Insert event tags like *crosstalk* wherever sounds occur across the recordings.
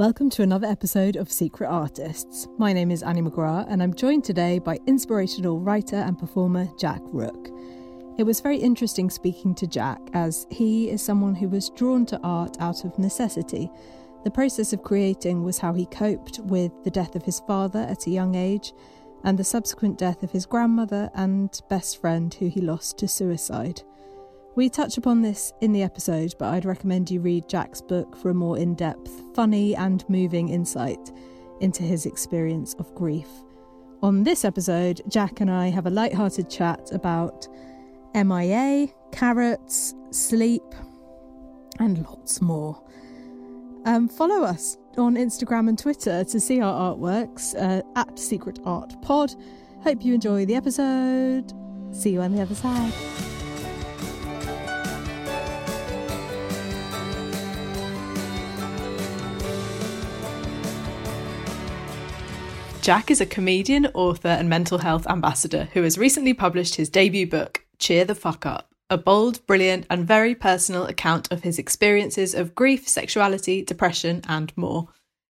Welcome to another episode of Secret Artists. My name is Annie McGrath, and I'm joined today by inspirational writer and performer Jack Rooke. It was very interesting speaking to Jack, as he is someone who was drawn to art out of necessity. The process of creating was how he coped with the death of his father at a young age and the subsequent death of his grandmother and best friend, who he lost to suicide. We touch upon this in the episode, but I'd recommend you read Jack's book for a more in depth, funny, and moving insight into his experience of grief. On this episode, Jack and I have a light-hearted chat about MIA, carrots, sleep, and lots more. Um, follow us on Instagram and Twitter to see our artworks uh, at Secret Art Pod. Hope you enjoy the episode. See you on the other side. Jack is a comedian, author, and mental health ambassador who has recently published his debut book, Cheer the Fuck Up, a bold, brilliant, and very personal account of his experiences of grief, sexuality, depression, and more.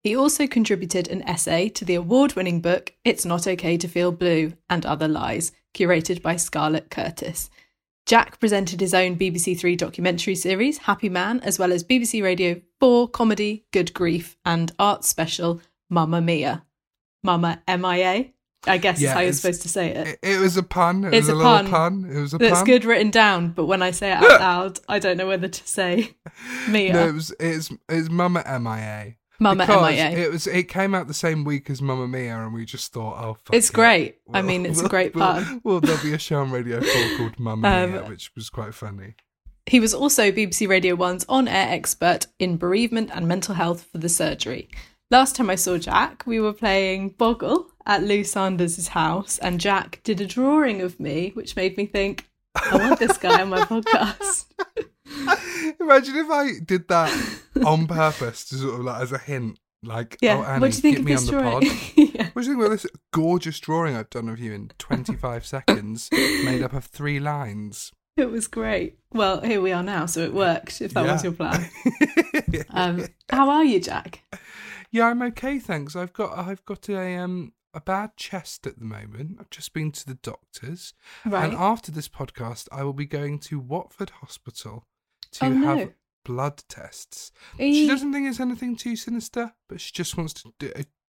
He also contributed an essay to the award winning book, It's Not Okay to Feel Blue and Other Lies, curated by Scarlett Curtis. Jack presented his own BBC Three documentary series, Happy Man, as well as BBC Radio 4 comedy, Good Grief, and art special, Mamma Mia. Mama MIA. I guess Yeah, is how you're supposed to say it. It, it was a pun. It It's was a, a little pun. pun. It was a pun. That's pun. good written down, but when I say it out loud, I don't know whether to say *laughs* Mia. No, it was it's it's Mama MIA. Mama Because MIA. It was it came out the same week as Mamma Mia, and we just thought, oh, fuck It's it. great. I mean, it's a well, great well, pun. Well, there'll be a show on Radio 4 called Mamma Um, Mia, which was quite funny. He was also BBC Radio 1's on air expert in bereavement and mental health for the surgery. Last time I saw Jack, we were playing Boggle at Lou Sanders' house, and Jack did a drawing of me, which made me think, I want this guy on my *laughs* podcast. Imagine if I did that on purpose, to sort of like as a hint, like, Yeah. oh, Annie, what do you think get of me this on the drawing? pod. *laughs* yeah. What do you think about this gorgeous drawing I've done of you in 25 seconds, made up of three lines? It was great. Well, here we are now, so it worked, if that was your plan. *laughs* Um, how are you, Jack? Yeah, I'm okay, thanks. I've got I've got a um a bad chest at the moment. I've just been to the doctors, Right. and after this podcast, I will be going to Watford Hospital to Oh, no. have blood tests. Are She doesn't think it's anything too sinister, but she just wants to do,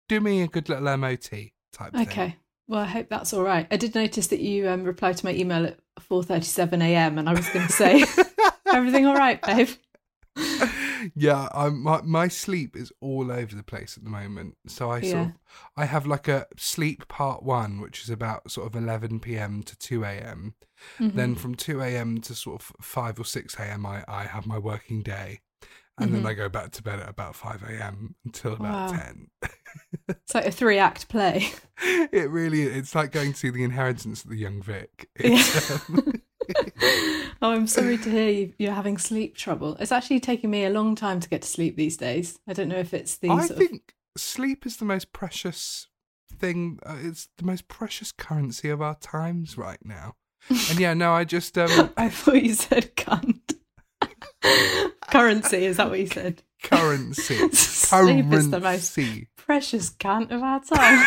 do me a good little MOT type thing. Okay. Well, I hope that's all right. I did notice that you um, replied to my email at 4:37 a.m. and I was going to say, *laughs* "Everything all right, babe?" *laughs* yeah, I'm, my my sleep is all over the place at the moment. So I sort Yeah. of I have like a sleep part one, which is about sort of 11 p.m. to 2 a.m. Mm-hmm. Then from 2 a.m. to sort of 5 or 6 a.m. I, I have my working day. And then I go back to bed at about 5 a.m. until about Wow. 10. It's like a three-act play. *laughs* it really it's like going to see the inheritance of the young Vic. It's, um, *laughs* oh, I'm sorry to hear you, you're having sleep trouble. It's actually taking me a long time to get to sleep these days. I don't know if it's the I sort of think sleep is the most precious thing. Uh, it's the most precious currency of our times right now. And yeah, no, I just um *laughs* I thought you said cunt. *laughs* Currency, is that what you said? currency. *laughs* Sleep is the most currency. precious cunt of our time.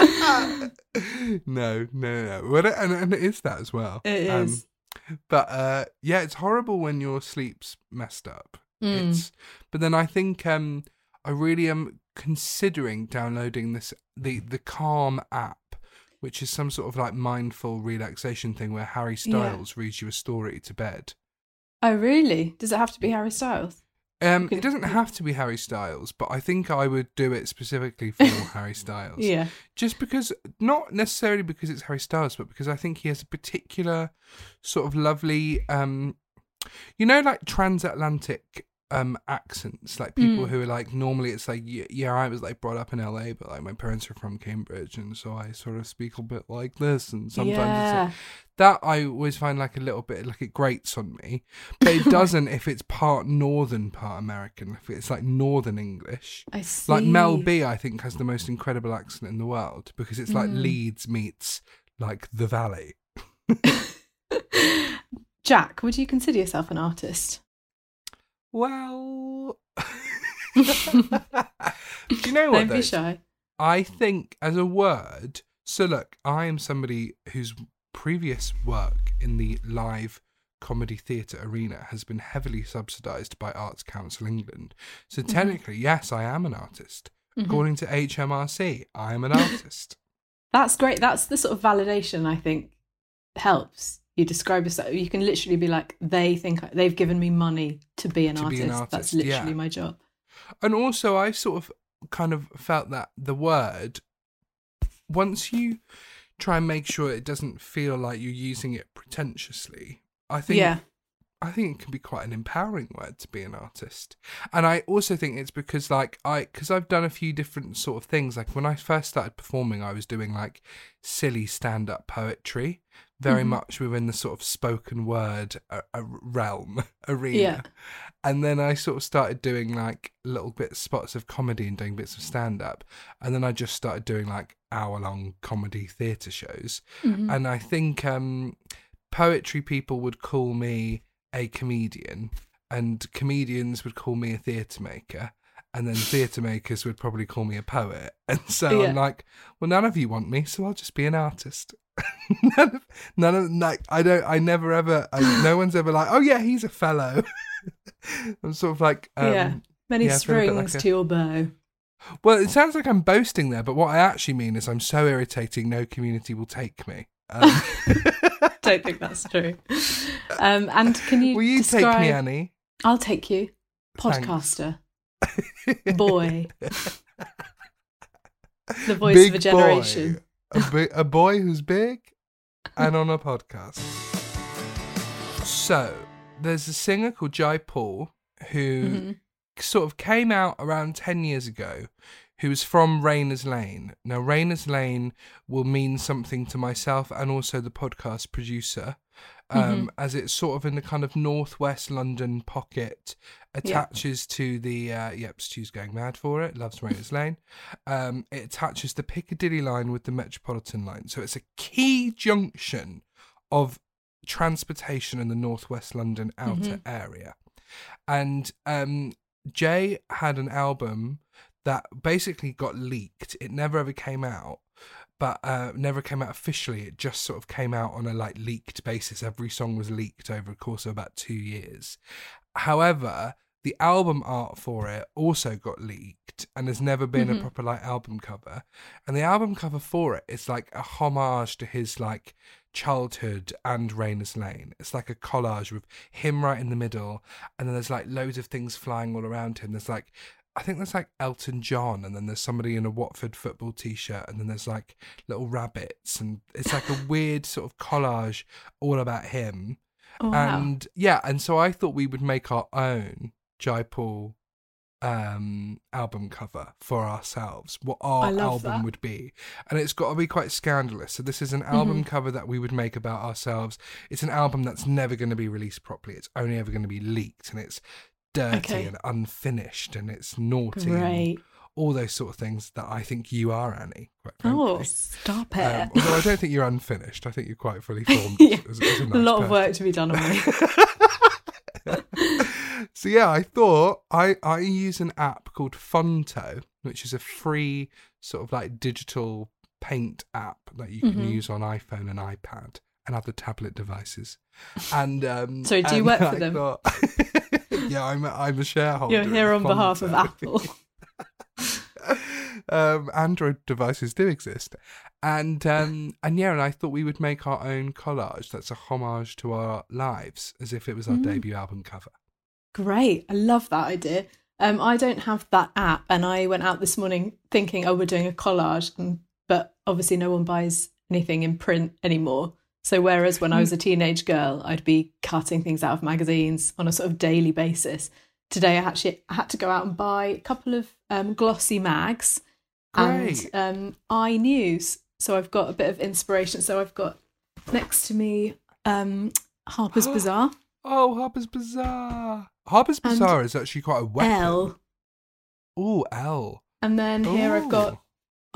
*laughs* no, no, no. Well, it- and, and it is that as well. It Um, but uh, yeah, it's horrible when your sleep's messed up. Mm. It's, but then I think um, I really am considering downloading this the the Calm app, which is some sort of like mindful relaxation thing where Harry Yeah. Styles reads you a story to bed. Oh, really? Does it have to be Harry Styles? Um, it doesn't have to be Harry Styles, but I think I would do it specifically for Harry Styles. Yeah. Just because, not necessarily because it's Harry Styles, but because I think he has a particular sort of lovely, um, you know, like transatlantic um accents, like people Mm. who are like normally it's like yeah, yeah, I was like brought up in LA, but like my parents are from Cambridge, and so I sort of speak a bit like this, and sometimes it's yeah. like, that I always find like a little bit like it grates on me, but it *laughs* doesn't if it's part northern, part American. If it's like northern English, I see. like Mel B, I think has the most incredible accent in the world because it's like Mm. Leeds meets like the Valley. *laughs* Jack, would you consider yourself an artist? Well, *laughs* do you know what? Don't be shy. I think as a word. So look, I am somebody whose previous work in the live comedy theatre arena has been heavily subsidised by Arts Council England. So Mm-hmm. technically, yes, I am an artist. Mhm. According to HMRC, I am an artist. *laughs* That's great. That's the sort of validation I think helps. You describe yourself. You can literally be like, they think they've given me money to be an, To artist. be an That's literally yeah. my job. And also, I sort of kind of felt that the word, once you try and make sure it doesn't feel like you're using it pretentiously, I think Yeah. I think it can be quite an empowering word to be an artist. And I also think it's because like I because I've done a few different sort of things. Like when I first started performing, I was doing like silly stand-up poetry, very Mhm. much within the sort of spoken word uh, uh, realm *laughs* arena. Yeah. And then I sort of started doing like little bit spots of comedy and doing bits of stand-up. And then I just started doing like hour-long comedy theatre shows Mhm. and I think um, poetry people would call me a comedian, and comedians would call me a theatre maker, and then theatre makers would probably call me a poet. *laughs* And so Yeah. I'm like, well, none of you want me, so I'll just be an artist. *laughs* none of, none of like I don't, I never ever, I, no one's ever like, oh yeah, he's a fellow. *laughs* I'm sort of like, um, yeah. Many yeah, I feel a bit strings like a- to your bow. well, it sounds like I'm boasting there, but what I actually mean is I'm so irritating, no community will take me. Um, *laughs* Don't think that's true. Um, and can you will you describe? take me, Annie? I'll take you. Podcaster, boy, the voice Big of a generation. Boy. A, bi- a boy who's big and on a podcast. So, there's a singer called Jai Paul who Mhm. sort of came out around 10 years ago who was from Rayners Lane. Now, Rayners Lane will mean something to myself and also the podcast producer, um, as it's sort of in the kind of northwest London pocket, attaches to the, uh, yep, Stu's going mad for it, loves Rayners Lane. Um, it attaches the Piccadilly line with the Metropolitan line. So it's a key junction of transportation in the northwest London outer area. And um, Jai had an album that basically got leaked. It never ever came out, but uh, never came out officially. It just sort of came out on a like leaked basis. Every song was leaked over a course of about two years. However, the album art for it also got leaked and has never been a Mhm. proper like album cover. And the album cover for it is like a homage to his like childhood and Rayners Lane. It's like a collage with him right in the middle, and then there's like loads of things flying all around him. There's like I think there's like Elton John, and then there's somebody in a Watford football t-shirt, and then there's like little rabbits, and it's like a *laughs* weird sort of collage all about him. Oh, wow. And yeah, and so I thought we would make our own Jai Paul um album cover for ourselves what our album that. would be and it's got to be quite scandalous so this is an Mm-hmm. album cover that we would make about ourselves it's an album that's never going to be released properly it's only ever going to be leaked and it's dirty Okay. and unfinished and it's naughty and all those sort of things that I think you are Annie quite Oh, stop it. Um, although I don't think you're unfinished I think you're quite fully *laughs* formed Yeah. as- as a a nice lot of work to be done on me. *laughs* so yeah, I thought I I use an app called Fonto, which is a free sort of like digital paint app that you can Mhm. use on iPhone and iPad and other tablet devices. And um, Sorry, do you work for I them? thought- *laughs* *laughs* yeah, I'm a, I'm a shareholder. You're here on behalf of Apple. *laughs* um, Android devices do exist, And um and yeah, and I thought we would make our own collage that's a homage to our lives, as if it was our Mm. debut album cover. Great. I love that idea. Um, I don't have that app, and I went out this morning thinking, oh, we're doing a collage, and, but obviously no one buys anything in print anymore. So whereas when I was a *laughs* teenage girl, I'd be cutting things out of magazines on a sort of daily basis. Today, I actually had to go out and buy a couple of um, glossy mags Great. and um, iNews. So I've got a bit of inspiration. So I've got next to me um, Harper's *gasps* Bazaar, Oh, Harper's Bazaar. Harper's And Bazaar is actually quite a weapon. Elle, Oh, Elle. and then here I've got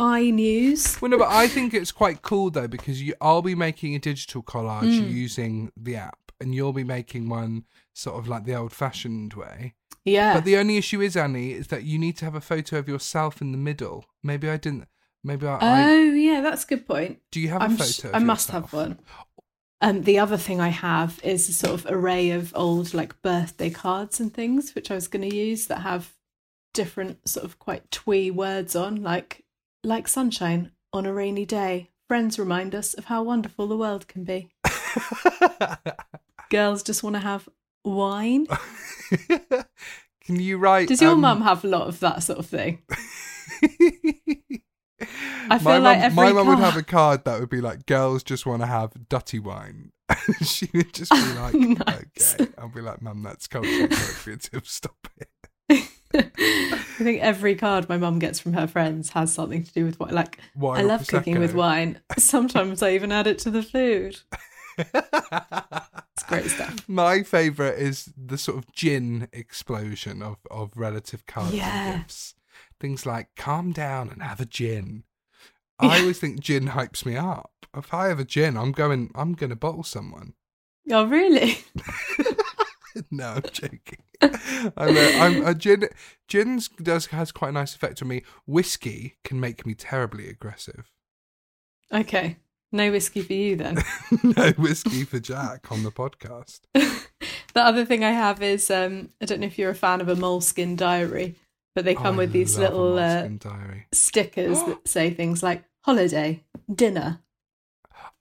Ooh. news. Well, no, but I think it's quite cool though because you, I'll be making a digital collage Mm. using the app, and you'll be making one sort of like the old-fashioned way. Yeah. But the only issue is, Annie, is that you need to have a photo of yourself in the middle. Maybe I didn't. Maybe I. I oh, yeah, that's a good point. do you have a I'm photo? sh- I must yourself? have one. Um, the other thing I have is a sort of array of old like birthday cards and things, which I was going to use that have different sort of quite twee words on, like like sunshine on a rainy day. Friends remind us of how wonderful the world can be. *laughs* Girls just want to have wine. *laughs* Can you write? Does your um, mum have a lot of that sort of thing? *laughs* I feel like my every mum would have a card that would be like, "Girls just want to have dutty wine." And she would just be like, Nice. "Okay," I'll be like, "Mum, that's culturally appropriate. Stop it." I think every card my mum gets from her friends has something to do with wine. Like, Wine I love cooking with Prosecco. wine. *laughs* Sometimes I even add it to the food. It's great stuff. My favourite is the sort of gin explosion of, of relative cards Yeah. and gifts. Things like calm down and have a gin. I always think gin hypes me up. If I have a gin, I'm going I'm gonna bottle someone. Oh, really? *laughs* *laughs* no, I'm joking. I'm a, I'm a gin gin does has quite a nice effect on me. Whiskey can make me terribly aggressive. Okay. No whiskey for you then. *laughs* no whiskey for Jack on the podcast. *laughs* the other thing I have is um, I don't know if you're a fan of a Moleskine diary, but they come I with these little uh, diary. *gasps* stickers that say things like holiday, dinner.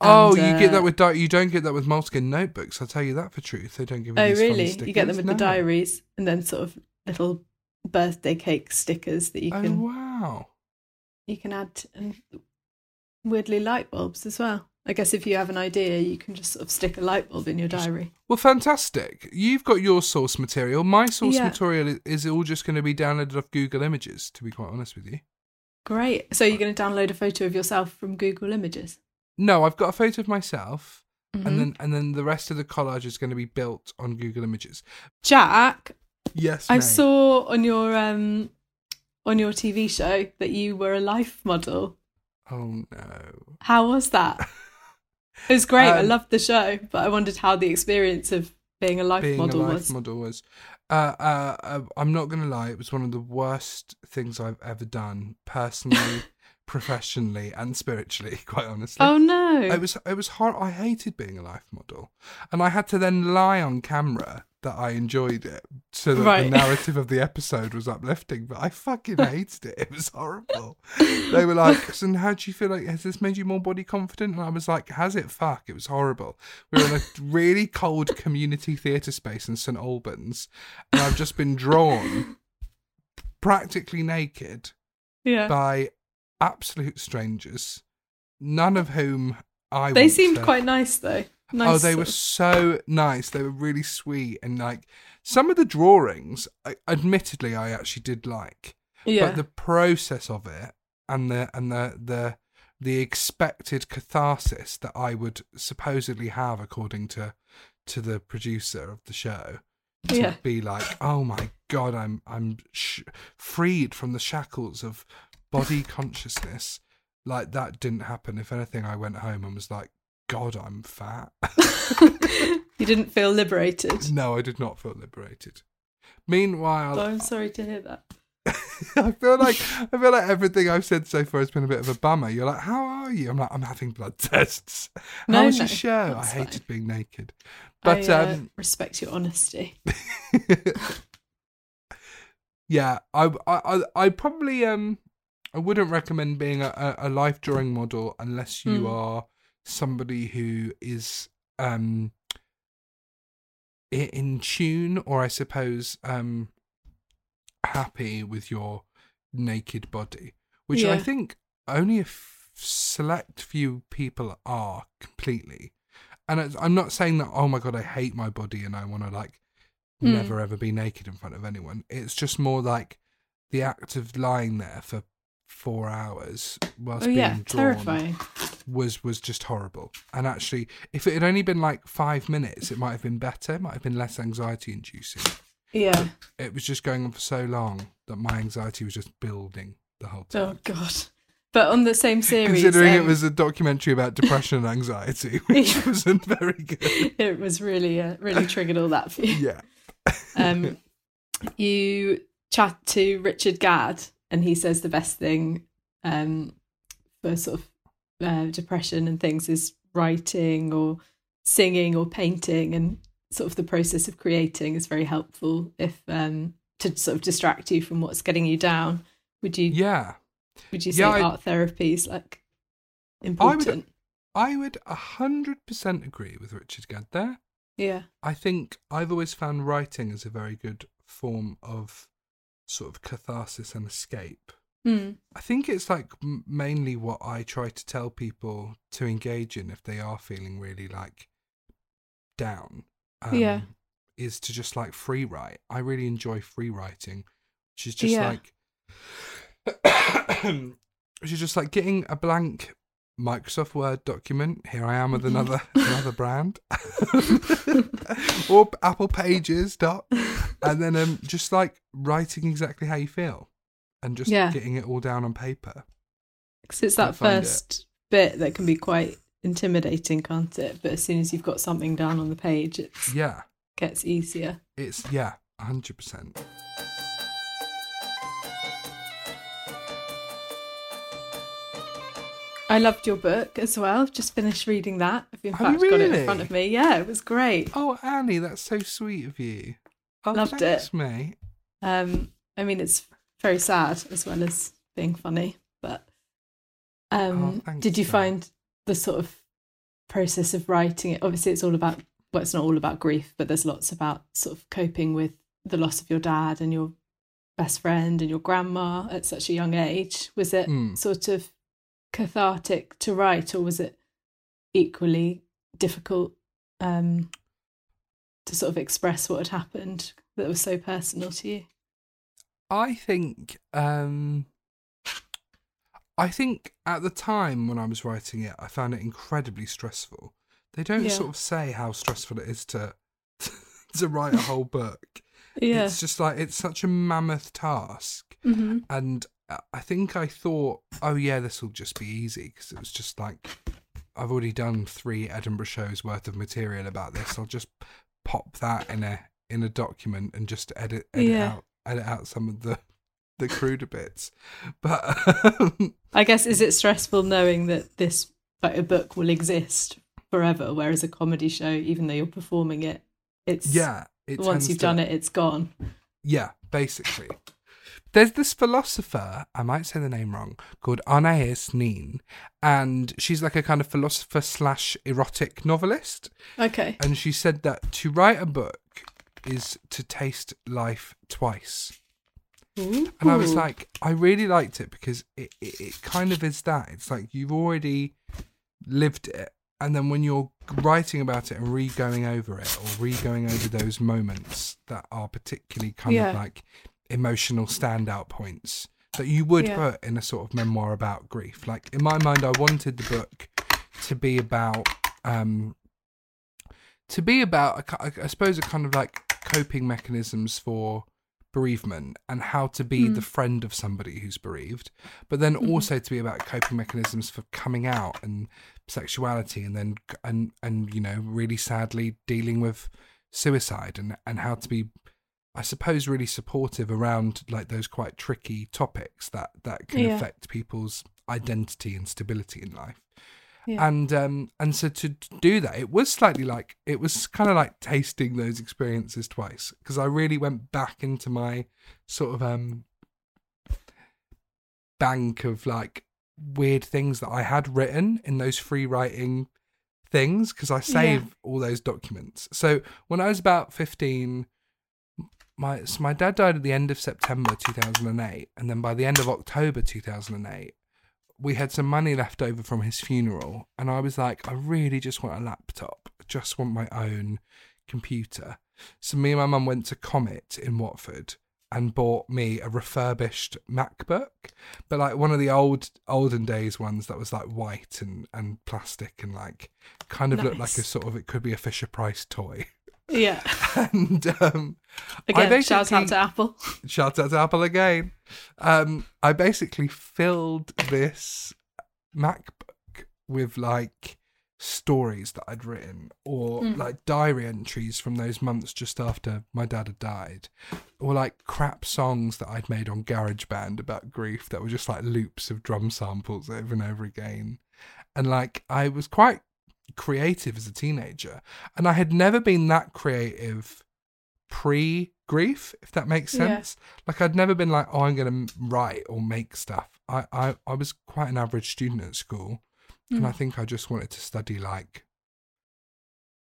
Oh, And, you get uh, that with di- you don't get that with Moleskine notebooks. I'll tell you that for truth. They don't give you. Oh, really? You get them with No. the diaries and then sort of little birthday cake stickers that you Oh can wow! you can add and weirdly light bulbs as well. I guess if you have an idea, you can just sort of stick a light bulb in your diary. Well, fantastic. You've got your source material. My source Yeah. material is all just going to be downloaded off Google Images. To be quite honest with you. Great. So you're going to download a photo of yourself from Google Images. No, I've got a photo of myself, Mhm. and then and then the rest of the collage is going to be built on Google Images. Jack, Yes, I mate. saw on your um on your TV show that you were a life model. Oh no. How was that? *laughs* It was great. I Um, loved the show, but I wondered how the experience of being a life being model a life was. model was. Uh, uh, uh, I'm not gonna lie, it was one of the worst things I've ever done, personally, *laughs* professionally, and spiritually. *laughs* Quite honestly. oh no! It was it was hor- I hated being a life model, and I had to then lie on camera that I enjoyed it, so that Right. the *laughs* narrative of the episode was uplifting. But I fucking *laughs* hated it. It was horrible. They were like, "So how do you feel? Like has this made you more body confident?" And I was like, "Has it? Fuck! It was horrible." We were in a really cold community theatre space in St Albans, and I've just been drawn practically naked yeah. by absolute strangers, none of whom I. They seemed to- quite nice though. Oh, nice. Oh, they were so nice. They were really sweet, and like some of the drawings, I, admittedly, I actually did like. Yeah. But the process of it and the and the the the expected catharsis that I would supposedly have, according to to the producer of the show, to Yeah. be like, oh my god, I'm I'm sh- freed from the shackles of body consciousness. Like that didn't happen. If anything, I went home and was like, God, I'm fat. *laughs* you didn't feel liberated. no, I did not feel liberated. Meanwhile, Oh, I'm sorry to hear that. *laughs* I feel like I feel like everything I've said so far has been a bit of a bummer. You're like, how are you? I'm like, I'm having blood *laughs* tests. No, how was no, your show? I hated fine. being naked, but I, uh, um, respect your honesty. yeah, I, I I I probably um I wouldn't recommend being a, a, life drawing model unless you Mm. are somebody who is um in tune or I suppose um happy with your naked body, which I think only a f- select few people are completely. And I'm not saying that oh my god I hate my body and I want to like Mm. never ever be naked in front of anyone. It's just more like the act of lying there for four hours whilst Oh being yeah, drawn terrifying. was was just horrible. And actually, if it had only been like five minutes, it might have been better. It might have been less anxiety inducing. Yeah. It was just going on for so long that my anxiety was just building the whole time. Oh god. But on the same *laughs* series, Considering it um, was a documentary about depression and anxiety, *laughs* which Yeah. *laughs* wasn't very good. it was really uh, really triggered all that for you. Yeah. Um, you chat to Richard Gadd, and he says the best thing um, for sort of uh, depression and things is writing or singing or painting, and sort of the process of creating is very helpful if um, to sort of distract you from what's getting you down. Would you Yeah. would you say Yeah, I- art therapy is like important? I would a hundred percent agree with Richard Gadd there. Yeah. I think I've always found writing as a very good form of sort of catharsis and escape. Mm. I think it's like mainly what I try to tell people to engage in if they are feeling really like down. Um, Yeah. Is to just like free write. I really enjoy free writing, which is just Yeah. like, *coughs* which is just like getting a blank Microsoft Word document. Here I am with another another brand, *laughs* or Apple Pages doc, and then um just like writing exactly how you feel, and just Yeah. getting it all down on paper. Because it's that find it- first bit that can be quite intimidating, can't it? But as soon as you've got something down on the page, it Yeah, gets easier. it's yeah, hundred percent. I loved your book as well. Just finished reading that. I've in you fact got it in front of me. Yeah, it was great. Oh, Annie, that's so sweet of you. Oh, Loved thanks, it. mate. Um, I mean, it's very sad as well as being funny. But um, Oh, did you find the sort of process of writing it? Obviously, it's all about well, it's not all about grief, but there's lots about sort of coping with the loss of your dad and your best friend and your grandma at such a young age. Was it Mm. sort of cathartic to write, or was it equally difficult um, to sort of express what had happened that was so personal to you? I think um I think at the time when I was writing it, I found it incredibly stressful. They don't Yeah. sort of say how stressful it is to *laughs* to write a whole book. *laughs* Yeah. It's just like it's such a mammoth task, hmm and I think I thought, oh yeah, this will just be easy because it was just like I've already done three Edinburgh shows worth of material about this. I'll just pop that in a in a document and just edit edit Yeah. out edit out some of the the cruder bits. But um, I guess is it stressful knowing that this like a book will exist forever, whereas a comedy show, even though you're performing it, it's yeah, it once you've to- done it, it's gone. Yeah, basically. There's this philosopher, I might say the name wrong, called Anais Nin, and she's like a kind of philosopher slash erotic novelist. Okay. And she said that to write a book is to taste life twice. Ooh. And I was like, I really liked it because it, it, it kind of is that. It's like you've already lived it. And then when you're writing about it and re going over it or re going over those moments that are particularly kind Yeah. of like emotional standout points that you would Yeah. put in a sort of memoir about grief. Like in my mind, I wanted the book to be about, um, to be about, a I suppose, a kind of like coping mechanisms for bereavement and how to be Mm. the friend of somebody who's bereaved, but then Mhm. also to be about coping mechanisms for coming out and sexuality, and then and and you know really sadly dealing with suicide and and how to be, I suppose, really supportive around like those quite tricky topics that that can Yeah. affect people's identity and stability in life Yeah. and um and so to do that it was slightly like it was kind of like tasting those experiences twice because i really went back into my sort of um bank of like weird things that I had written in those free writing things because I save Yeah. all those documents. So when I was about 15, my so my dad died at the end of September 2008 and then by the end of October 2008 we had some money left over from his funeral and I was like I really just want a laptop. I just want my own computer. So me and my mum went to Comet in Watford and bought me a refurbished MacBook, but like one of the old olden days ones that was like white and and plastic and like kind of looked like a sort of it could be a Fisher Price toy. *laughs* Yeah. *laughs* and um I Again, shout out to Apple. *laughs* shout out to Apple again. Um, I basically filled this MacBook with like stories that I'd written or Mm. like diary entries from those months just after my dad had died or like crap songs that I'd made on GarageBand about grief that were just like loops of drum samples over and over again. And like I was quite creative as a teenager and I had never been that creative pre grief, if that makes Yeah. sense. Like I'd never been like, oh, I'm going to write or make stuff. I, I, I was quite an average student at school, and I Mm. think I just wanted to study like,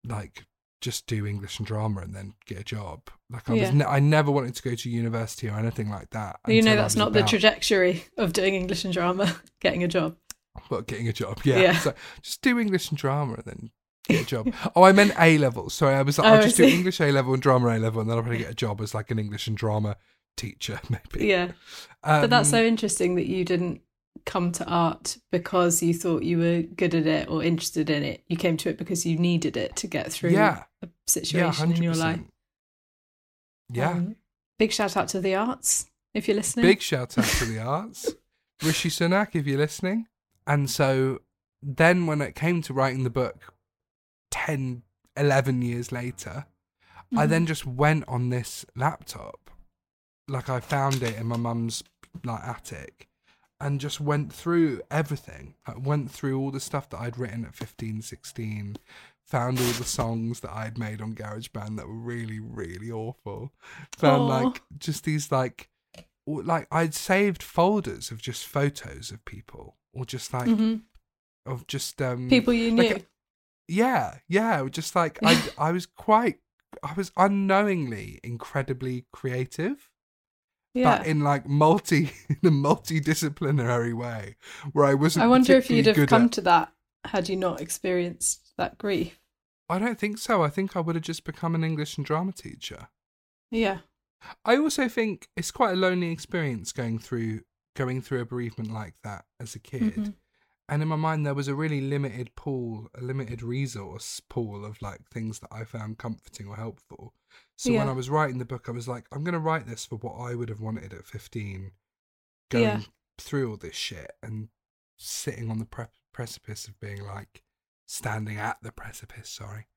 like just do English and drama and then get a job. Like I Yeah. was, ne- I never wanted to go to university or anything like that. you know that's not the trajectory of doing English and drama, *laughs* getting a job. But getting a job, yeah. Yeah. So just do English and drama and then get a job. *laughs* oh, I meant A level. Sorry, I was like, Oh, I'll just do. English A level and drama A level, and then I'll probably get a job as like an English and drama teacher, *laughs* maybe. Yeah. but that's Um, so interesting that you didn't come to art because you thought you were good at it or interested in it. You came to it because you needed it to get through yeah, a yeah, situation hundred in your life. Yeah, Um, big shout out to the arts if you're listening. big shout out to the arts, *laughs* Rishi Sunak, if you're listening. And so then when it came to writing the book 10, 11 years later, I Mhm. then just went on this laptop, like I found it in my mum's like attic, and just went through everything. I went through all the stuff that I'd written at 15, 16, found all the songs that I'd made on GarageBand that were really, really awful. Found like just these like, or, like I'd saved folders of just photos of people, or just like Mhm. of just um people you knew. like, yeah, yeah. Just like I, *laughs* I was quite, I was unknowingly incredibly creative, yeah. but in like multi, *laughs* in a multidisciplinary way, where I wasn't. I wonder if you'd have come at- to that had you not experienced that grief. I don't think so. I think I would have just become an English and drama teacher. Yeah. I also think it's quite a lonely experience going through going through a bereavement like that as a kid. Mhm. And in my mind, there was a really limited pool, a limited resource pool of like things that I found comforting or helpful. So when I was writing the book, I was like, I'm going to write this for what I would have wanted at 15, going Yeah. through all this shit and sitting on the pre- precipice of being like, standing at the precipice, sorry,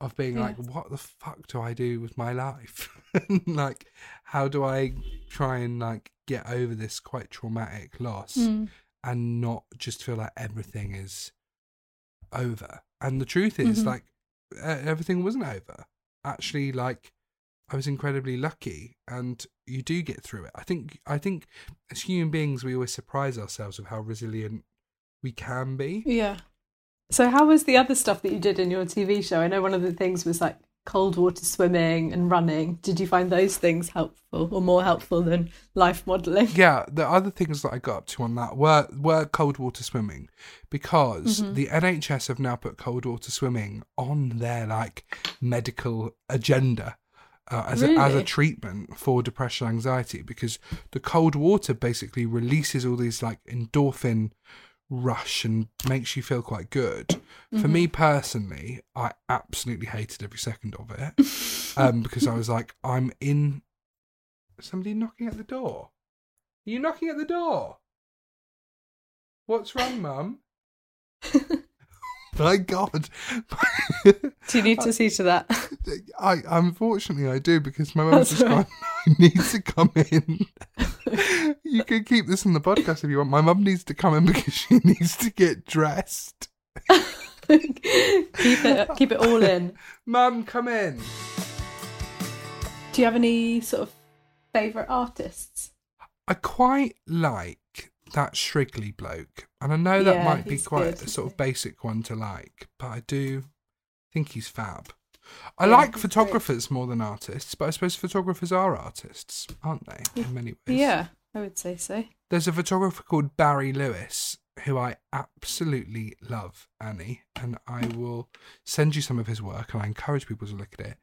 of being Yeah. like, what the fuck do I do with my life? *laughs* Like, how do I try and like get over this quite traumatic loss? Mm. and not just feel like everything is over. And the truth is, Mhm. like, everything wasn't over. Actually, like, I was incredibly lucky, and you do get through it. I think. I think as human beings, we always surprise ourselves with how resilient we can be. Yeah. So how was the other stuff that you did in your TV show? I know one of the things was like cold water swimming and running. Did you find those things helpful or more helpful than life modeling? Yeah, the other things that I got up to on that were were cold water swimming, because Mhm. the NHS have now put cold water swimming on their like medical agenda uh, as a, as a treatment for depression anxiety. Because the cold water basically releases all these like endorphin rush and makes you feel quite good. For me personally, I absolutely hated every second of it *laughs* um, because I was like, I'm in. Somebody knocking at the door. Are you knocking at the door? What's wrong, Mum? *laughs* My God. Do you need to see to that? I unfortunately I do because my *laughs* That's just gone. I need to come in. *laughs* you can keep this in the podcast if you want. My mum needs to come in *laughs* because she needs to get dressed. *laughs* keep it keep it all in. Mum, come in. Do you have any sort of favorite artists? I quite like that Shrigley bloke, and I know that Yeah, might be quite good, a sort of basic one to like, but I do think he's fab. I Yeah, like he's great. photographers more than artists, but I suppose photographers are artists, aren't they? In many ways. Yeah, I would say so. There's a photographer called Barry Lewis who I absolutely love, Annie, and I will send you some of his work and I encourage people to look at it.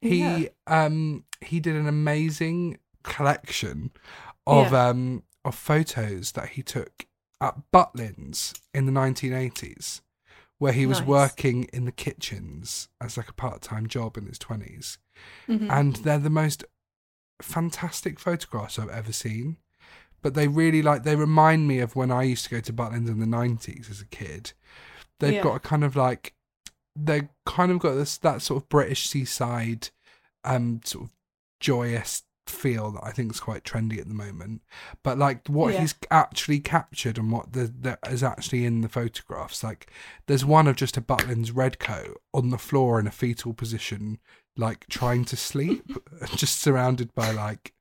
He Yeah. um he did an amazing collection of Yeah. um of photos that he took at Butlins in the 1980s where he was Nice. working in the kitchens as like a part-time job in his 20s Mhm. and they're the most fantastic photographs I've ever seen. But they really like they remind me of when I used to go to Butlins in the nineties as a kid. They've Yeah. got a kind of like they're kind of got this that sort of British seaside um sort of joyous feel that I think is quite trendy at the moment. But like what Yeah. he's actually captured and what the, that is actually in the photographs, like there's one of just a Butlins red coat on the floor in a fetal position, like trying to sleep, *laughs* *laughs* just surrounded by like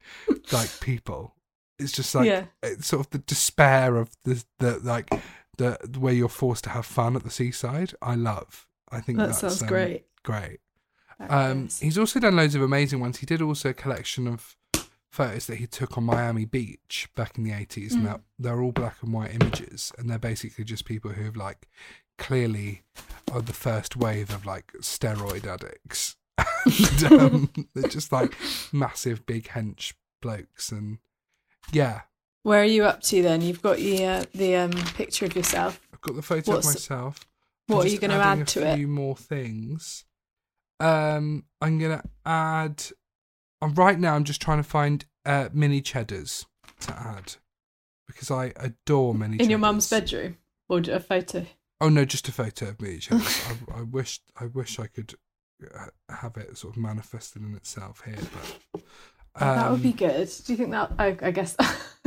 like people. It's just like Yeah. it's sort of the despair of the the like the where you're forced to have fun at the seaside. I love. I think that that's sounds um, great. Great. Um, he's also done loads of amazing ones. He did also a collection of photos that he took on Miami Beach back in the 80s, and Mm. that, they're all black and white images, and they're basically just people who have like clearly are the first wave of like steroid addicts. *laughs* and, um, *laughs* they're just like massive, big hench blokes, and yeah, Where are you up to then? You've got the uh, the um, picture of yourself. I've got the photo What's- of myself. I'm What are you going to add to it? a few more things. Um, I'm gonna add. Uh, right now, I'm just trying to find uh, mini cheddars to add because I adore mini. In your mum's bedroom, or a photo? Oh no, just a photo of mini cheddars. I, I wish I wish I could uh, have it sort of manifested in itself here, but Oh, that would be um, good. Do you think that? I, I guess. *laughs*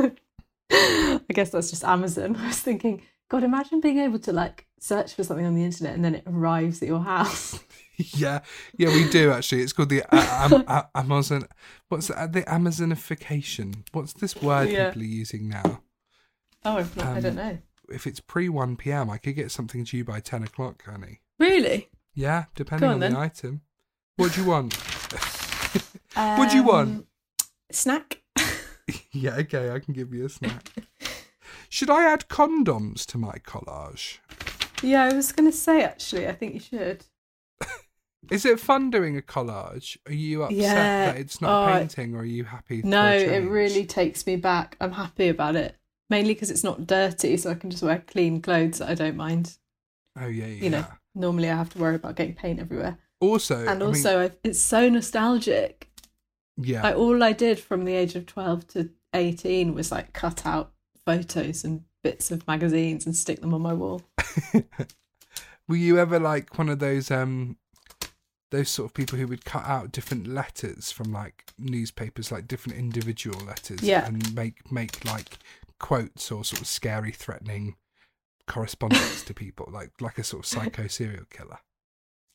I guess that's just Amazon. *laughs* I was thinking, God, imagine being able to like search for something on the internet and then it arrives at your house. *laughs* yeah, yeah, we do actually. It's called the uh, Am- *laughs* uh, Amazon. What's the, the Amazonification? What's this word Yeah. people are using now? Oh, not, I don't Um, know. if it's pre 1 p.m., I could get something to you by 10 o'clock, honey. Really? Yeah, depending on on, the item. What do you want? *laughs* What do you want? Um, Snack. yeah, okay, I can give you a snack. Should I add condoms to my collage? Yeah, I was going to say actually. I think you should. Is it fun doing a collage? Are you upset Yeah. that it's not Oh, painting, or are you happy? No, it really takes me back. I'm happy about it. Mainly because it's not dirty, so I can just wear clean clothes that I don't mind. Oh yeah, yeah. You know, normally I have to worry about getting paint everywhere. Also, And I mean, also, it's so nostalgic. yeah, Like all I did from the age of twelve to eighteen was like cut out photos and bits of magazines and stick them on my wall. *laughs* Were you ever like one of those um those sort of people who would cut out different letters from like newspapers, like different individual letters, Yeah. and make make like quotes or sort of scary, threatening correspondence to people, like like a sort of *laughs* psycho serial killer.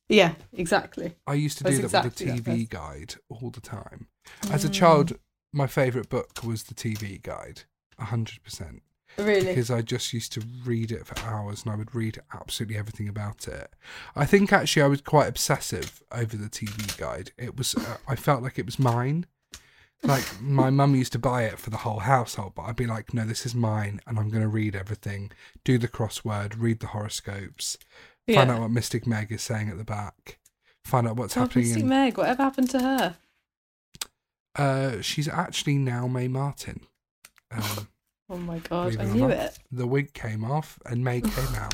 Yeah, exactly. I used to That's do that exactly with the TV guide all the time. As a Mm. child, my favourite book was the TV guide, hundred percent. Really. because I just used to read it for hours and I would read absolutely everything about it. I think actually I was quite obsessive over the TV guide. It was uh, I felt like it was mine. Like my mum used to buy it for the whole household, but I'd be like, no, this is mine, and I'm going to read everything, do the crossword, read the horoscopes, find out what Mystic Meg is saying at the back, find out what's Oh, happening. Mystic In, Meg, whatever happened to her? uh, she's actually now May Martin. Um, Oh my god, I knew it. the wig came off and May came out.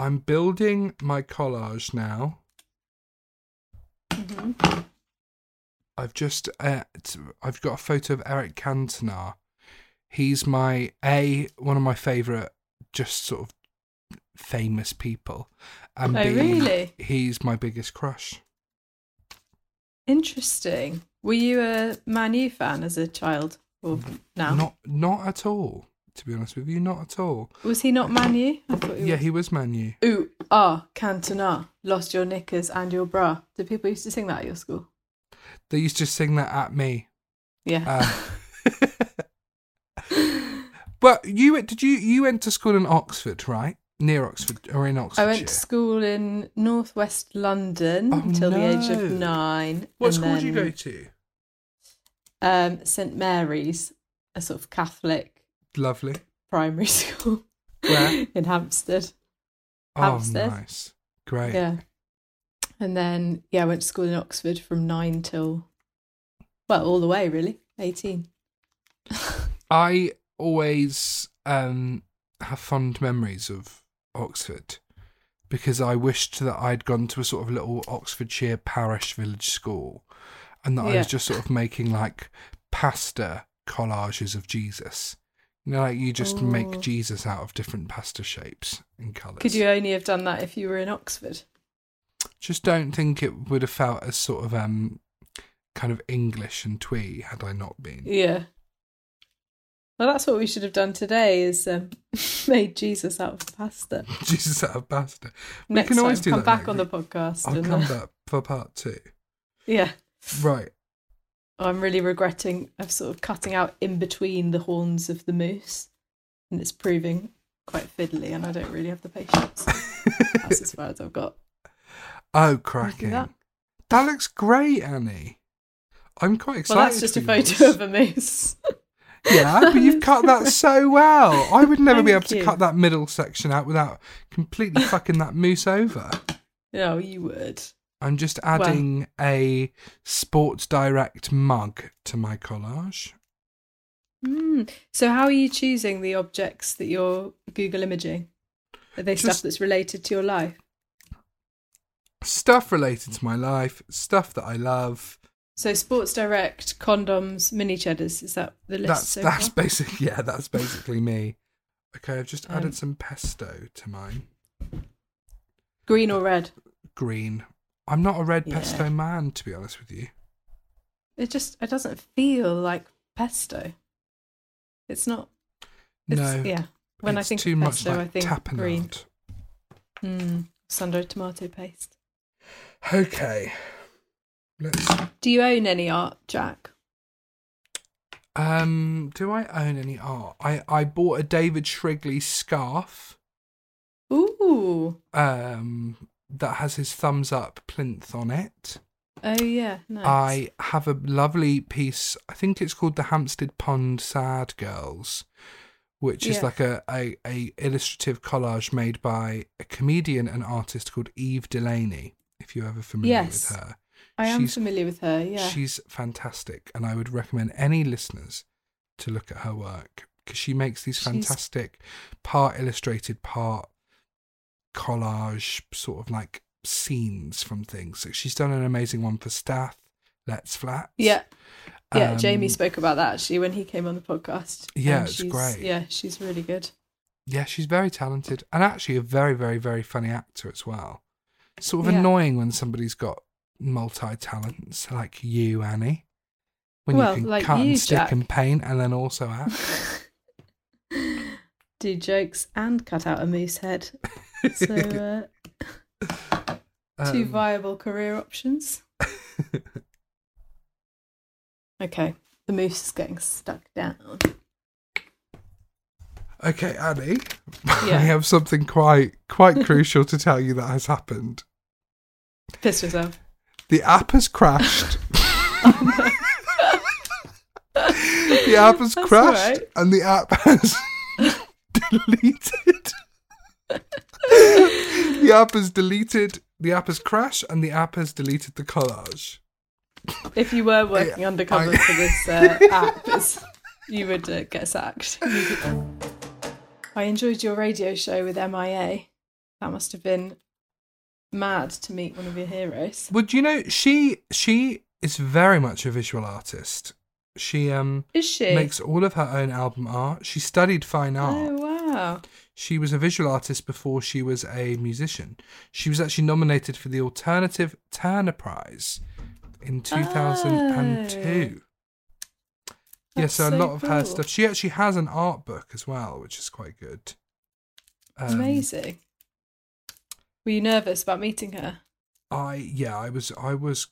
I'm building my collage now. I've just uh, I've got a photo of Eric Cantona. He's my a one of my favorite, just sort of famous people, and Oh, B, really? he's my biggest crush. Interesting. Were you a Man U fan as a child or now? Not not at all. To be honest with you, not at all. Was he not Man U? I thought he Yeah, was. he was Man U. Ooh, ah, Cantona, lost your knickers and your bra. Did people used to sing that at your school? They used to sing that at me. Yeah. Uh, *laughs* but you did you you went to school in Oxford, right? Near Oxford or in Oxford? I went to school in northwest London Oh, until the age of nine. What school did you go to? Um, St Mary's, a sort of Catholic Lovely. primary *laughs* school Where? in Hampstead. Oh, Hampstead. nice. Great. Yeah. And then, yeah, I went to school in Oxford from nine till, well, all the way really, 18. *laughs* I always um, have fond memories of Oxford because I wished that I'd gone to a sort of little Oxfordshire parish village school and that I was just sort of making like pasta collages of Jesus. You know, like you just make Oh. Jesus out of different pasta shapes and colours. Could you only have done that if you were in Oxford? Just don't think it would have felt as sort of um kind of English and twee had I not been. Yeah. Well, that's what we should have done today is um, *laughs* made Jesus out of pasta. *laughs* Jesus out of pasta. We Next can always time, do come that back on the podcast. I'll and, come uh, back for part two. Yeah. Right. Oh, I'm really regretting of sort of cutting out in between the horns of the moose, and it's proving quite fiddly, and I don't really have the patience. *laughs* That's as far as I've got. Oh, cracking. that? That looks great, Annie. I'm quite excited. Well, that's just a photo yours. of a moose. *laughs* Yeah, but you've cut that *laughs* so well. I would never be able Thank to cut that middle section out without completely fucking that moose over. no, oh, you would. I'm just adding a Sports Direct mug to my collage. Mm. So, how are you choosing the objects that you're Google imaging? Are they stuff that's related to your life? Stuff related to my life, stuff that I love. So, Sports Direct, condoms, mini cheddars. Is that the list? That's so that's far? basic. *laughs* Yeah, that's basically me. Okay, I've just Um, added some pesto to mine. green or red. Green. I'm not a red Yeah. pesto man, to be honest with you. It just it doesn't feel like pesto. It's not. It's, no. Yeah. When I think too pesto, like I think tapenade. green. Mm, Sando tomato paste. Okay. Let's. Do you own any art, Jack? Um. Do I own any art? I I bought a David Shrigley scarf. Ooh. Um. That has his thumbs up plinth on it. Oh yeah. Nice. I have a lovely piece. I think it's called the Hampstead Pond Sad Girls, which is like a, a, a illustrative collage made by a comedian and artist called Eve Delaney. If you're ever familiar Yes. with her, I am she's- familiar with her. Yeah. she's fantastic, and I would recommend any listeners to look at her work because she makes these She's- fantastic part illustrated, part collage, sort of like scenes from things. So she's done an amazing one for Stath Lets Flats. Yeah. Yeah, Jamie Um, spoke about that actually when he came on the podcast. Yeah, it's she's- great. Yeah, she's really good. Yeah, she's very talented and actually a very, very, very funny actor as well. Sort of Yeah. annoying when somebody's got multi talents like you, Annie. When Well, you can like cut you, and stick Jack. and paint and then also act. *laughs* Do jokes and cut out a moose head. *laughs* So, *laughs* uh, two Um, viable career options. *laughs* Okay, the moose is getting stuck down. Okay, Annie. *laughs* Yeah. I have something quite quite crucial to tell you that has happened. Pissed yourself. The app has crashed. the app has That's crashed alright. and the app has deleted. The app has deleted. The app has crashed and the app has deleted the collage. If you were working undercover I- for this uh, *laughs* app, you would uh, get sacked. I enjoyed your radio show with MIA. That must have been mad to meet one of your heroes. Well, do you know she she is very much a visual artist. She um Is she? makes all of her own album art. She studied fine art. Oh wow! She was a visual artist before she was a musician. She was actually nominated for the Alternative Turner Prize in 2002. yeah, That's so a so lot of her stuff. She actually has an art book as well, which is quite good. Um, Amazing. Were you nervous about meeting her? I yeah, I was I was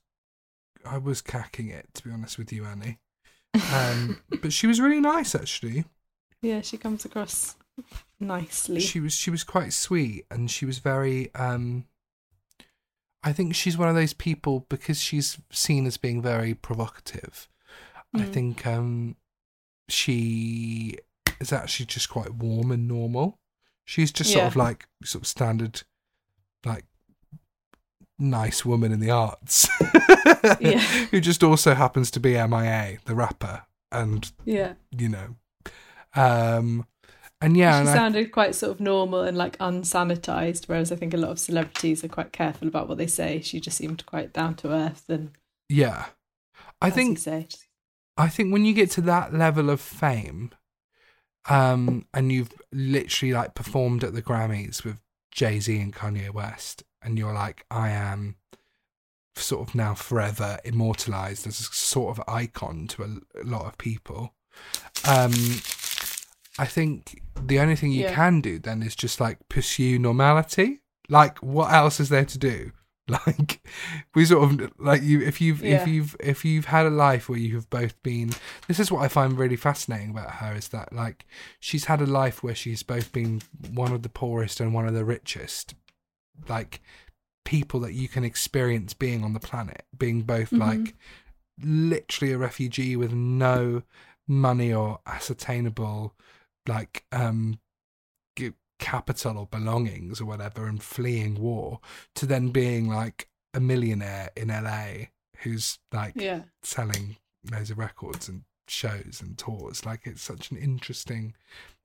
I was cacking it to be honest with you, Annie. Um, *laughs* but she was really nice actually. Yeah, she comes across *laughs* nicely. She was she was quite sweet and she was very um I think she's one of those people because she's seen as being very provocative. I Mm. think um she is actually just quite warm and normal. She's just sort of like sort of standard like nice woman in the arts. Yeah. *laughs* Who just also happens to be MIA, the rapper, and yeah, you know. Um and yeah, she and I, sounded quite sort of normal and like unsanitized, whereas I think a lot of celebrities are quite careful about what they say. She just seemed quite down to earth and yeah. I think I think when you get to that level of fame, um, and you've literally like performed at the Grammys with Jay Z and Kanye West, and you're like, I am sort of now forever immortalized as a sort of icon to a, a lot of people. Um, I think the only thing you Yeah. can do then is just like pursue normality. Like, what else is there to do? *laughs* Like, we sort of like you if you've Yeah. if you've if you've had a life where you have both been. This is what I find really fascinating about her is that like she's had a life where she's both been one of the poorest and one of the richest. Like people that you can experience being on the planet, being both Mhm. like literally a refugee with no money or ascertainable like um capital or belongings or whatever and fleeing war to then being like a millionaire in LA who's like yeah, selling loads of records and shows and tours. Like it's such an interesting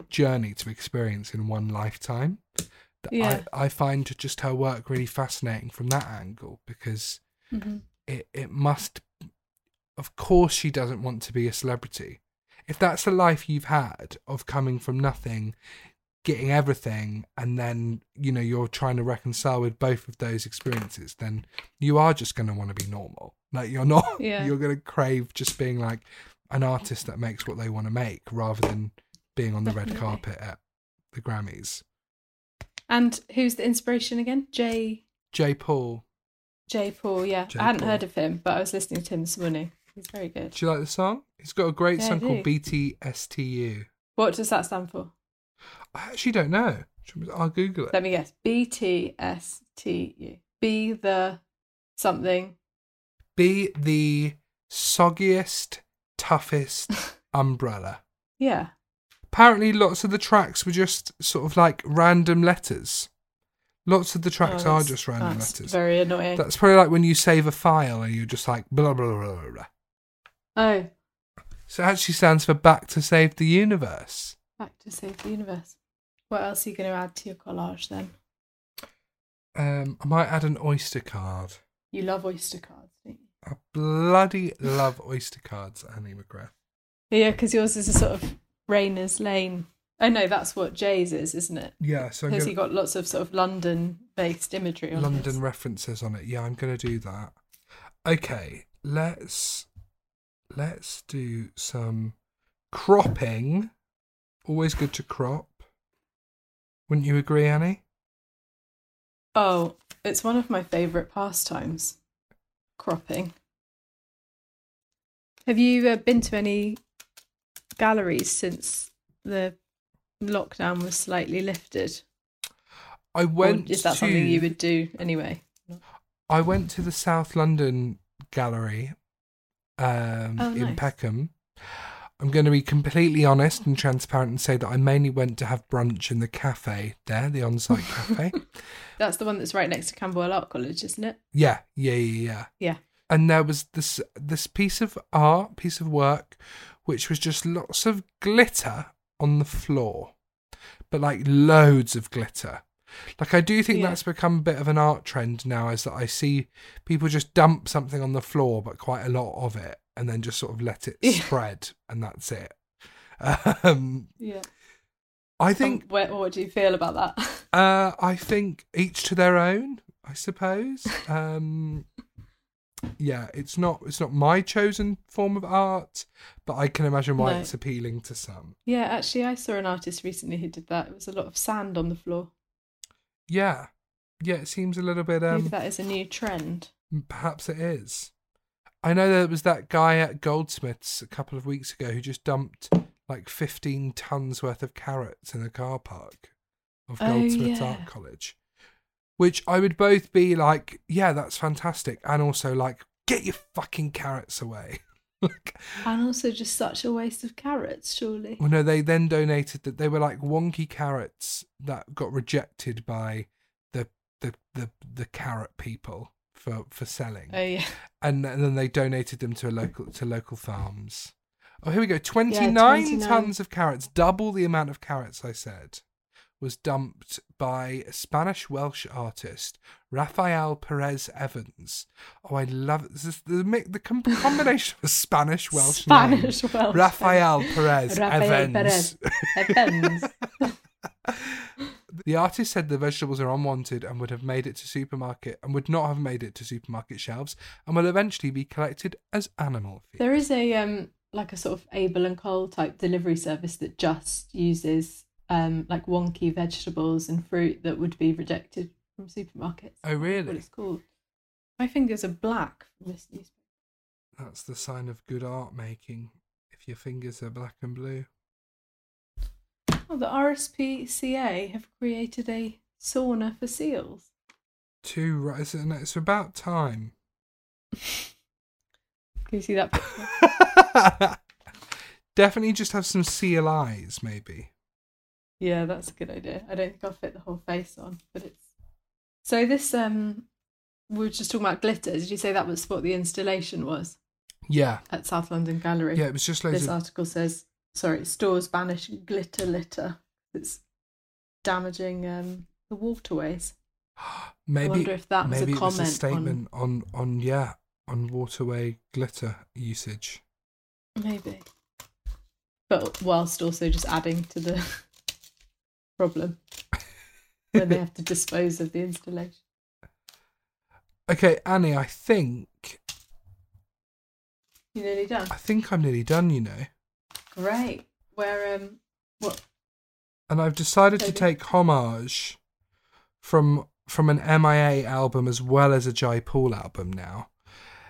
journey to experience in one lifetime that Yeah. I, I find just her work really fascinating from that angle because hmm it, it must of course she doesn't want to be a celebrity if that's the life you've had of coming from nothing getting everything and then you know you're trying to reconcile with both of those experiences then you are just going to want to be normal like you're not *laughs* Yeah. you're going to crave just being like an artist that makes what they want to make rather than being on the red carpet at the grammys And who's the inspiration again? Jai Jai Paul Jai Paul. Yeah, Jai I hadn't Paul. heard of him, but I was listening to him this morning. He's very good. do you like the song he's got a great Yeah, song called BTSTU What does that stand for? I actually don't know. I'll Google it. Let me guess. B T S T U. Be the something. Be the soggiest, toughest *laughs* umbrella. Yeah. Apparently, lots of the tracks were just sort of like random letters. Lots of the oh, tracks Oh, are just random that's letters. Very annoying. That's probably like when you save a file and you're just like blah blah blah blah blah. Oh, So it actually stands for Back to Save the Universe. back to save the universe. What else are you going to add to your collage then? Um, I might add an Oyster card. You love Oyster cards, don't you? I bloody love Oyster cards, Annie McGrath. Yeah, because yours is a sort of Rayners Lane. Oh no, that's what Jai's is, isn't it? Yeah, so gonna, he got lots of sort of London-based imagery on London his? references on it. Yeah, I'm gonna do that. Okay, let's let's do some cropping. Always good to crop. Wouldn't you agree, Annie? Oh, it's one of my favourite pastimes. Cropping. Have you uh, been to any galleries since the lockdown was slightly lifted? I Or went is that to something you would do anyway? I went to the South London Gallery um, Oh, in nice. Peckham. I'm going to be completely honest and transparent and say that I mainly went to have brunch in the cafe there, the on-site cafe. *laughs* That's the one that's right next to Camberwell Art College, isn't it? Yeah, yeah, yeah, yeah. Yeah. And there was this this piece of art, piece of work, which was just lots of glitter on the floor, but like loads of glitter. Like I do think Yeah. that's become a bit of an art trend now, is that I see people just dump something on the floor, but quite a lot of it, and then just sort of let it *laughs* Yeah. spread, and that's it. *laughs* Um, Yeah. I think what, what do you feel about that? *laughs* uh, I think each to their own, I suppose. Um, yeah, it's not it's not my chosen form of art, but I can imagine why No. it's appealing to some. yeah, actually, I saw an artist recently who did that. It was a lot of sand on the floor. Yeah, yeah, it seems a little bit. Maybe Um, that is a new trend. perhaps it is. I know there was that guy at Goldsmiths a couple of weeks ago who just dumped like fifteen tons worth of carrots in a car park of Oh, Goldsmiths yeah. Art College. Which I would both be like, yeah, that's fantastic, and also like, get your fucking carrots away. *laughs* And also just such a waste of carrots, surely. well, no, they then donated that they were like wonky carrots that got rejected by the the the, the carrot people for for selling, Oh, yeah. and, and then they donated them to a local to local farms. Oh, here we go. Twenty nine 29. tons of carrots, double the amount of carrots I said, was dumped by a Spanish Welsh artist Rafael Perez Evans. Oh, I love it. This is the the *laughs* combination of Spanish Welsh name. Spanish Welsh. Rafael Perez Rafael Evans. Perez. Evans. *laughs* The artist said the vegetables are unwanted and would have made it to supermarket and would not have made it to supermarket shelves and will eventually be collected as animal feed. There is a um like a sort of Abel and Cole type delivery service that just uses um like wonky vegetables and fruit that would be rejected from supermarkets. Oh, really? What it's called. My fingers are black from this newspaper. That's the sign of good art making. If your fingers are black and blue. Oh, the RSPCA have created a sauna for seals. Two right. It's, it's about time. *laughs* Can you see that picture? *laughs* Definitely just have some seal eyes, maybe. Yeah, that's a good idea. I don't think I'll fit the whole face on, but it's so this um we were just talking about glitter. Did you say that was what the installation was Yeah. at South London Gallery? Yeah, it was just loads this of. article says sorry stores banish glitter litter it's damaging um the waterways *gasps* Maybe, wonder if that was a maybe it was a comment on- statement on, on, yeah, on waterway glitter usage. maybe but whilst also just adding to the problem *laughs* when they have to dispose of the installation Okay, Annie, I think you're nearly done I think I'm nearly done. You know, great where um what and I've decided to take homage from from an MIA album as well as a Jai Paul album now.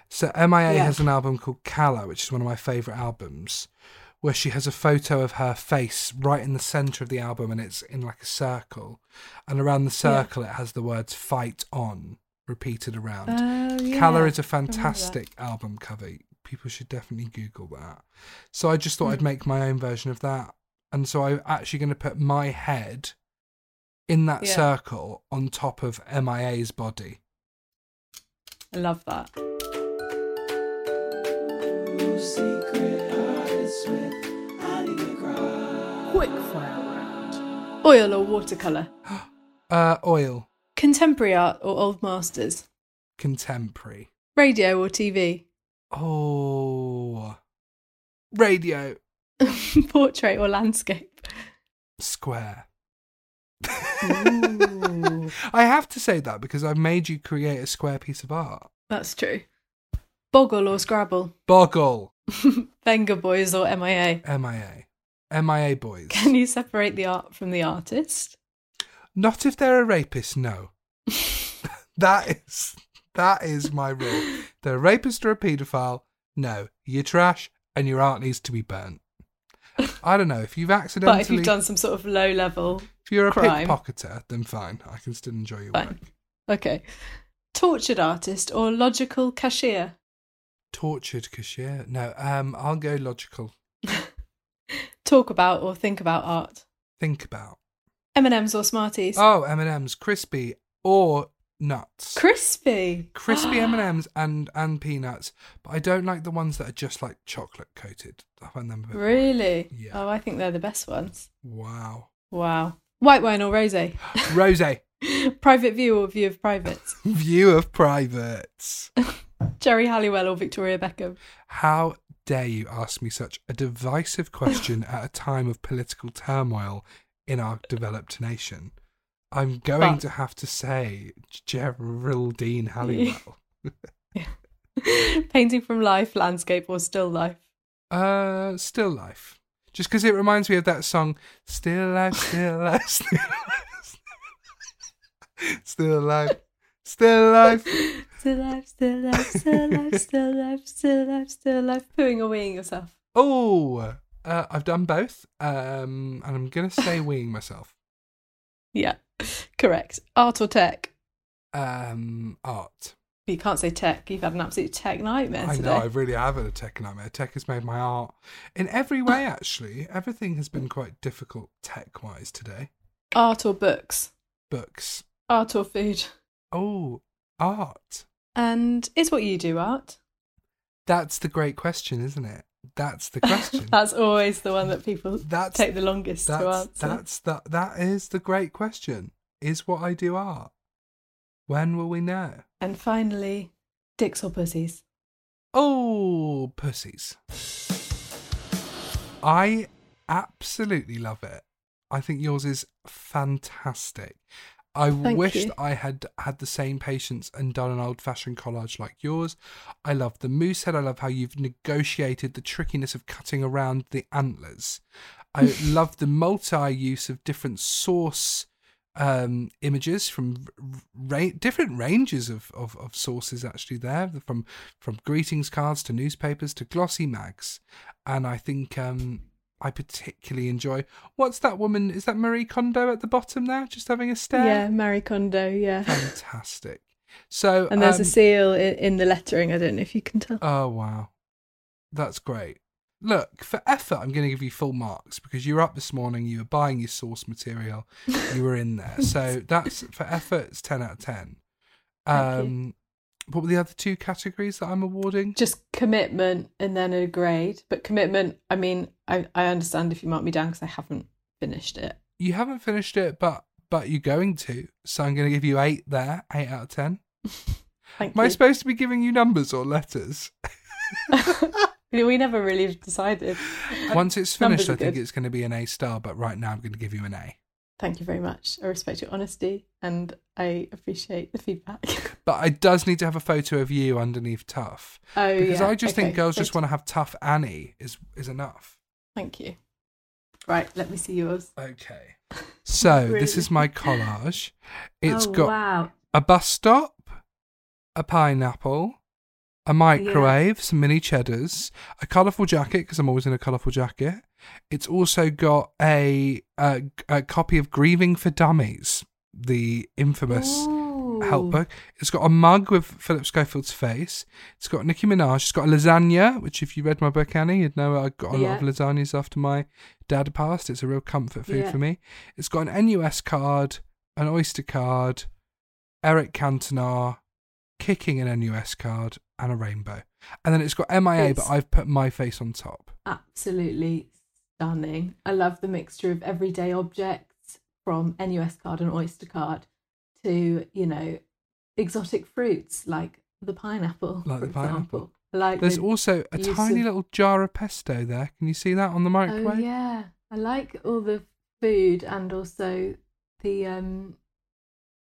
So MIA Yeah. has an album called Kala, which is one of my favourite albums, where she has a photo of her face right in the centre of the album and it's in like a circle. And around the Yeah. circle it has the words fight on repeated around. oh yeah Kala is a fantastic album cover. People should definitely Google that. So I just thought I'd Hmm. make my own version of that. And so I'm actually going to put my head in that Yeah. circle on top of MIA's body. I love that quick fire. Round oil or watercolor *gasps* Uh, oil, contemporary art or old masters? Contemporary. radio or tv Oh, radio, *laughs* portrait or landscape? Square. *laughs* I have to say that because I've made you create a square piece of art. that's true. Boggle or scrabble? Boggle, *laughs* venga boys or mia MIA, MIA boys. can you separate the art from the artist Not if they're a rapist, no. *laughs* that is that is my rule. *laughs* They're a rapist or a paedophile, no. You're trash and your art needs to be burnt. I don't know, if you've accidentally *laughs* but if you've done some sort of low level if you're a crime. pickpocketer, then fine. I can still enjoy your Fine. work. okay Tortured artist or logical cashier? Tortured cashier. No, um, I'll go logical. Talk about or think about art? Think about. M&M's or Smarties? Oh, M and M's, crispy or nuts. Crispy. crispy *gasps* M and M's and and peanuts, but I don't like the ones that are just like chocolate coated. I find them bit boring. Really? Yeah. Oh, I think they're the best ones. Wow. Wow. White wine or rosé? *gasps* Rose, *laughs* Private view or view of privates? *laughs* view of privates. *laughs* Geri Halliwell or Victoria Beckham? How dare you ask me such a divisive question *laughs* at a time of political turmoil in our developed nation? I'm going But- to have to say Geraldine Halliwell. *laughs* Painting from life, landscape or still life? Uh, still life. Just because it reminds me of that song, Still Life, Still Life, *laughs* Still Life, Still Life, Still Life. *laughs* Still life, still life, still life, still life, still life, still life. Pooing or weeing yourself? Oh, uh, I've done both, um, and I'm gonna say *laughs* weeing myself. Yeah, correct. Art or tech? Um, art. You can't say tech. You've had an absolute tech nightmare today. I today. know I really have had a tech nightmare. Tech has made my art in every way. *laughs* Actually, everything has been quite difficult tech-wise today. Art or books? Books. Art or food? Oh, art. And is what you do art? That's the great question, isn't it? That's the *laughs* question. That's always the one that people That's- take the longest to answer. that's the that is the great question. Is what I do art? When will we know? And finally, dicks or pussies? Oh, pussies. I absolutely love it. I think yours is fantastic. I Thank wished you. I had had the same patience and done an old fashioned collage like yours. I love the moose head. I love how you've negotiated the trickiness of cutting around the antlers. I *laughs* love the multi use of different source um, images from ra- different ranges of, of, of sources actually there from from greetings cards to newspapers to glossy mags and i think um i particularly enjoy what's that woman is that marie kondo at the bottom there just having a stare Yeah, Marie Kondo, yeah. fantastic so And there's um, a seal in, the lettering. I don't know if you can tell. oh wow that's great look for effort i'm going to give you full marks because you were up this morning you were buying your source material you were in there *laughs* so that's for effort it's 10 out of 10 Thank you. um what were the other two categories that i'm awarding Just commitment and then a grade. But commitment, I mean, I, I understand if you mark me down because I haven't finished it. you haven't finished it but but you're going to so i'm going to give you 8 there 8 out of 10 *laughs* Thank am i supposed to be giving you numbers or letters *laughs* we never really decided. once it's finished i think good. it's going to be an a star but right now i'm going to give you an a Thank you very much. I respect your honesty and I appreciate the feedback. *laughs* but I does need to have a photo of you underneath tough oh, because yeah. I just think okay, girls just want to have tough Annie is is enough. Thank you. Right, let me see yours. Okay. So *laughs* this is my collage. It's oh, got wow. a bus stop, a pineapple, a microwave, some mini cheddars, a colourful jacket because I'm always in a colourful jacket. It's also got a, a a copy of Grieving for Dummies, the infamous help book. It's got a mug with Philip Schofield's face. It's got Nicki Minaj. It's got a lasagna, which if you read my book, Annie, you'd know I got a lot of lasagnas after my dad passed. It's a real comfort food Yeah. for me. It's got an NUS card, an Oyster card, Eric Cantona, kicking an NUS card, and a rainbow. And then it's got MIA, but I've put my face on top. Absolutely stunning. I love the mixture of everyday objects from NUS card and Oyster card to, you know, exotic fruits like the pineapple. Like the pineapple. example. Like There's the- also a tiny of- little jar of pesto there. Can you see that on the microwave? Oh microwave? yeah. I like all the food and also the um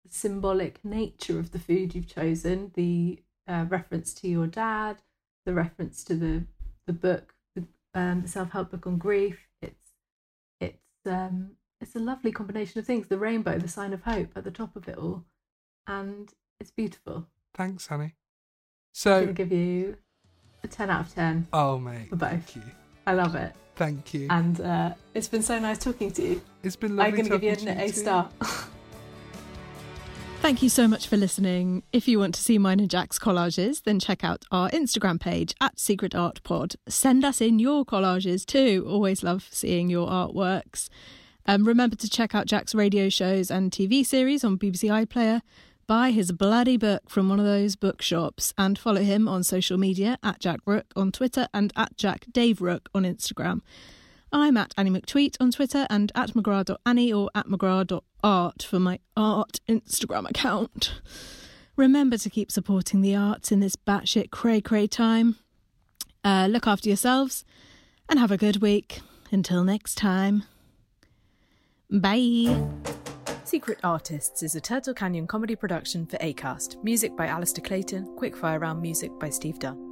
symbolic nature of the food you've chosen, the uh, reference to your dad, the reference to the the book, um, the self help book on grief. It's it's um it's a lovely combination of things. The rainbow, the sign of hope at the top of it all, and it's beautiful. Thanks, honey. So I'm gonna give you a ten out of ten. oh mate, For both. thank you, I love it, thank you. and uh, it's been so nice talking to you. it's been lovely I'm to give you an A star. *laughs* Thank you so much for listening. If you want to see mine and Jack's collages, then check out our Instagram page at Secret Art Pod. Send us in your collages too. Always love seeing your artworks. Um, remember to check out Jack's radio shows and TV series on BBC iPlayer. Buy his bloody book from one of those bookshops and follow him on social media at Jack Rooke on Twitter and at Jack Dave Rooke on Instagram. I'm at Annie McTweet on Twitter and at McGrath.Annie or at McGrath.art for my art Instagram account. Remember to keep supporting the arts in this batshit cray cray time. Uh, look after yourselves and have a good week. Until next time. Bye. Secret Artists is a Turtle Canyon comedy production for Acast. Music by Alistair Clayton, Quickfire Round music by Steve Dunn.